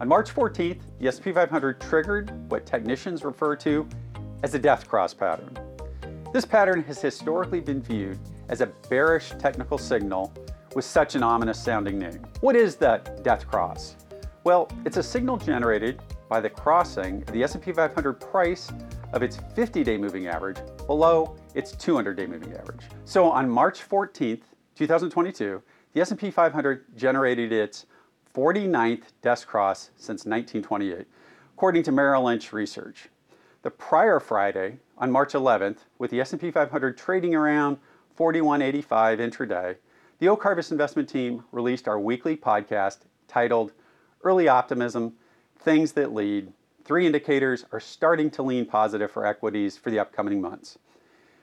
On March 14th, the S&P 500 triggered what technicians refer to as a death cross pattern. This pattern has historically been viewed as a bearish technical signal with such an ominous sounding name. What is that death cross? Well, it's a signal generated by the crossing of the S&P 500 price of its 50-day moving average below its 200-day moving average. So on March 14th, 2022, the S&P 500 generated its 49th death cross since 1928, according to Merrill Lynch Research. The prior Friday, on March 11th, with the S&P 500 trading around 4185 intraday, the Oak Harvest investment team released our weekly podcast titled Early Optimism: Things That Lead. Three indicators are starting to lean positive for equities for the upcoming months.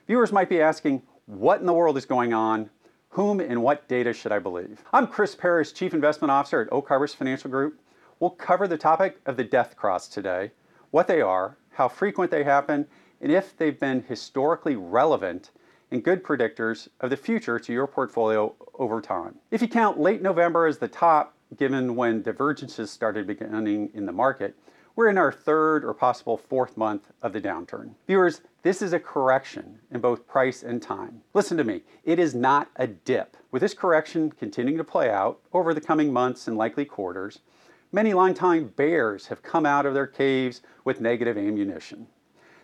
Viewers might be asking, what in the world is going on? Whom and what data should I believe? I'm Chris Perras, Chief Investment Officer at Oak Harvest Financial Group. We'll cover the topic of the death cross today, what they are, how frequent they happen, and if they've been historically relevant and good predictors of the future to your portfolio over time. If you count late November as the top, given when divergences started beginning in the market, we're in our third or possible fourth month of the downturn. Viewers, this is a correction in both price and time. Listen to me, it is not a dip. With this correction continuing to play out over the coming months and likely quarters, many longtime bears have come out of their caves with negative ammunition.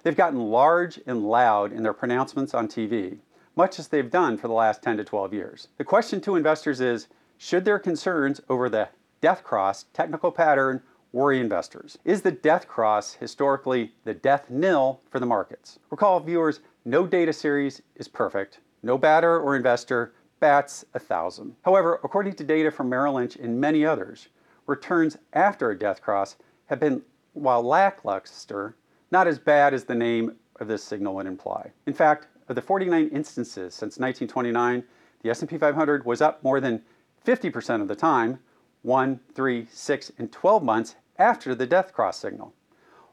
They've gotten large and loud in their pronouncements on TV, much as they've done for the last 10 to 12 years. The question to investors is should their concerns over the death cross technical pattern worry investors. Is the death cross historically the death nil for the markets? Recall, viewers, no data series is perfect. No batter or investor bats a thousand. However, according to data from Merrill Lynch and many others, returns after a death cross have been, while lackluster, not as bad as the name of this signal would imply. In fact, of the 49 instances since 1929, the S&P 500 was up more than 50% of the time, 1, 3, 6, and 12 months after the death cross signal.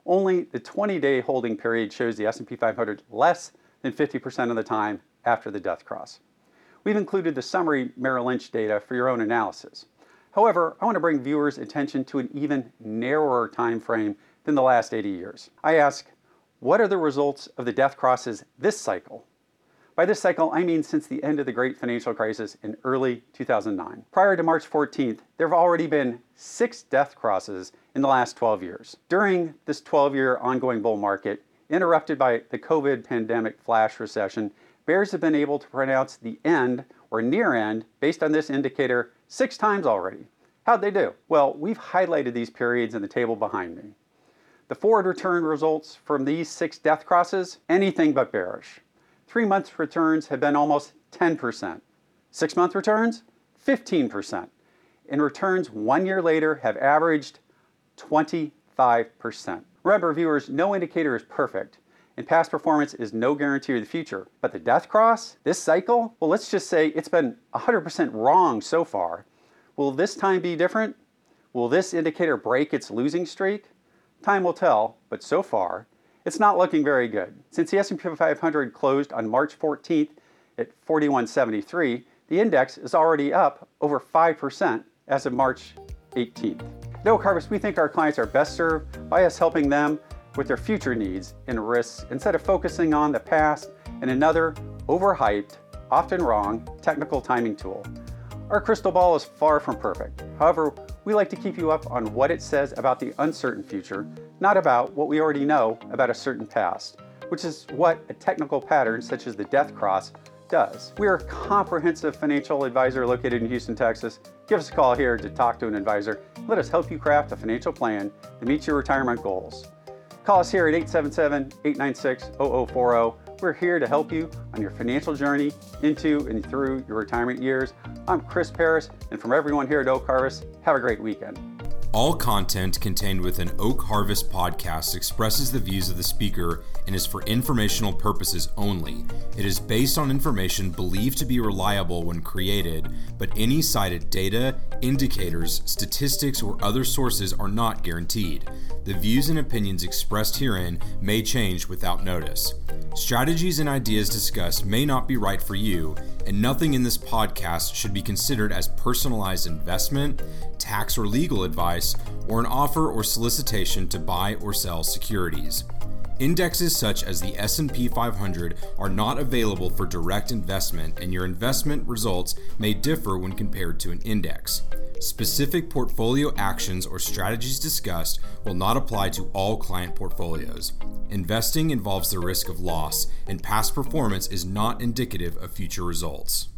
Only the 20-day holding period shows the S&P 500 less than 50% of the time after the death cross. We've included the summary Merrill Lynch data for your own analysis. However, I want to bring viewers' attention to an even narrower time frame than the last 80 years. I ask, what are the results of the death crosses this cycle? By this cycle, I mean since the end of the great financial crisis in early 2009. Prior to March 14th, there have already been six death crosses in the last 12 years. During this 12 year ongoing bull market, interrupted by the COVID pandemic flash recession, bears have been able to pronounce the end or near end based on this indicator six times already. How'd they do? Well, we've highlighted these periods in the table behind me. The forward return results from these six death crosses, anything but bearish. Three month returns have been almost 10%. Six month returns, 15%. And returns one year later have averaged 25%. Remember, viewers, no indicator is perfect, and past performance is no guarantee of the future. But the death cross, this cycle, well, let's just say it's been 100% wrong so far. Will this time be different? Will this indicator break its losing streak? Time will tell, but so far, it's not looking very good. Since the S&P 500 closed on March 14th at 4173, the index is already up over 5% as of March 18th. At Oak we think our clients are best served by us helping them with their future needs and risks instead of focusing on the past and another overhyped, often wrong, technical timing tool. Our crystal ball is far from perfect. However, we like to keep you up on what it says about the uncertain future, not about what we already know about a certain past, which is what a technical pattern such as the death cross does. We are a comprehensive financial advisor located in Houston, Texas. Give us a call here to talk to an advisor. Let us help you craft a financial plan that meets your retirement goals. Call us here at 877 896 0040. We're here to help you on your financial journey into and through your retirement years. I'm Chris Perras, and from everyone here at Oak Harvest, have a great weekend. All content contained within Oak Harvest podcast expresses the views of the speaker and is for informational purposes only. It is based on information believed to be reliable when created, but any cited data, indicators, statistics, or other sources are not guaranteed. The views and opinions expressed herein may change without notice. Strategies and ideas discussed may not be right for you, and nothing in this podcast should be considered as personalized investment tax or legal advice, or an offer or solicitation to buy or sell securities. Indexes such as the S&P 500 are not available for direct investment and your investment results may differ when compared to an index. Specific portfolio actions or strategies discussed will not apply to all client portfolios. Investing involves the risk of loss, and past performance is not indicative of future results.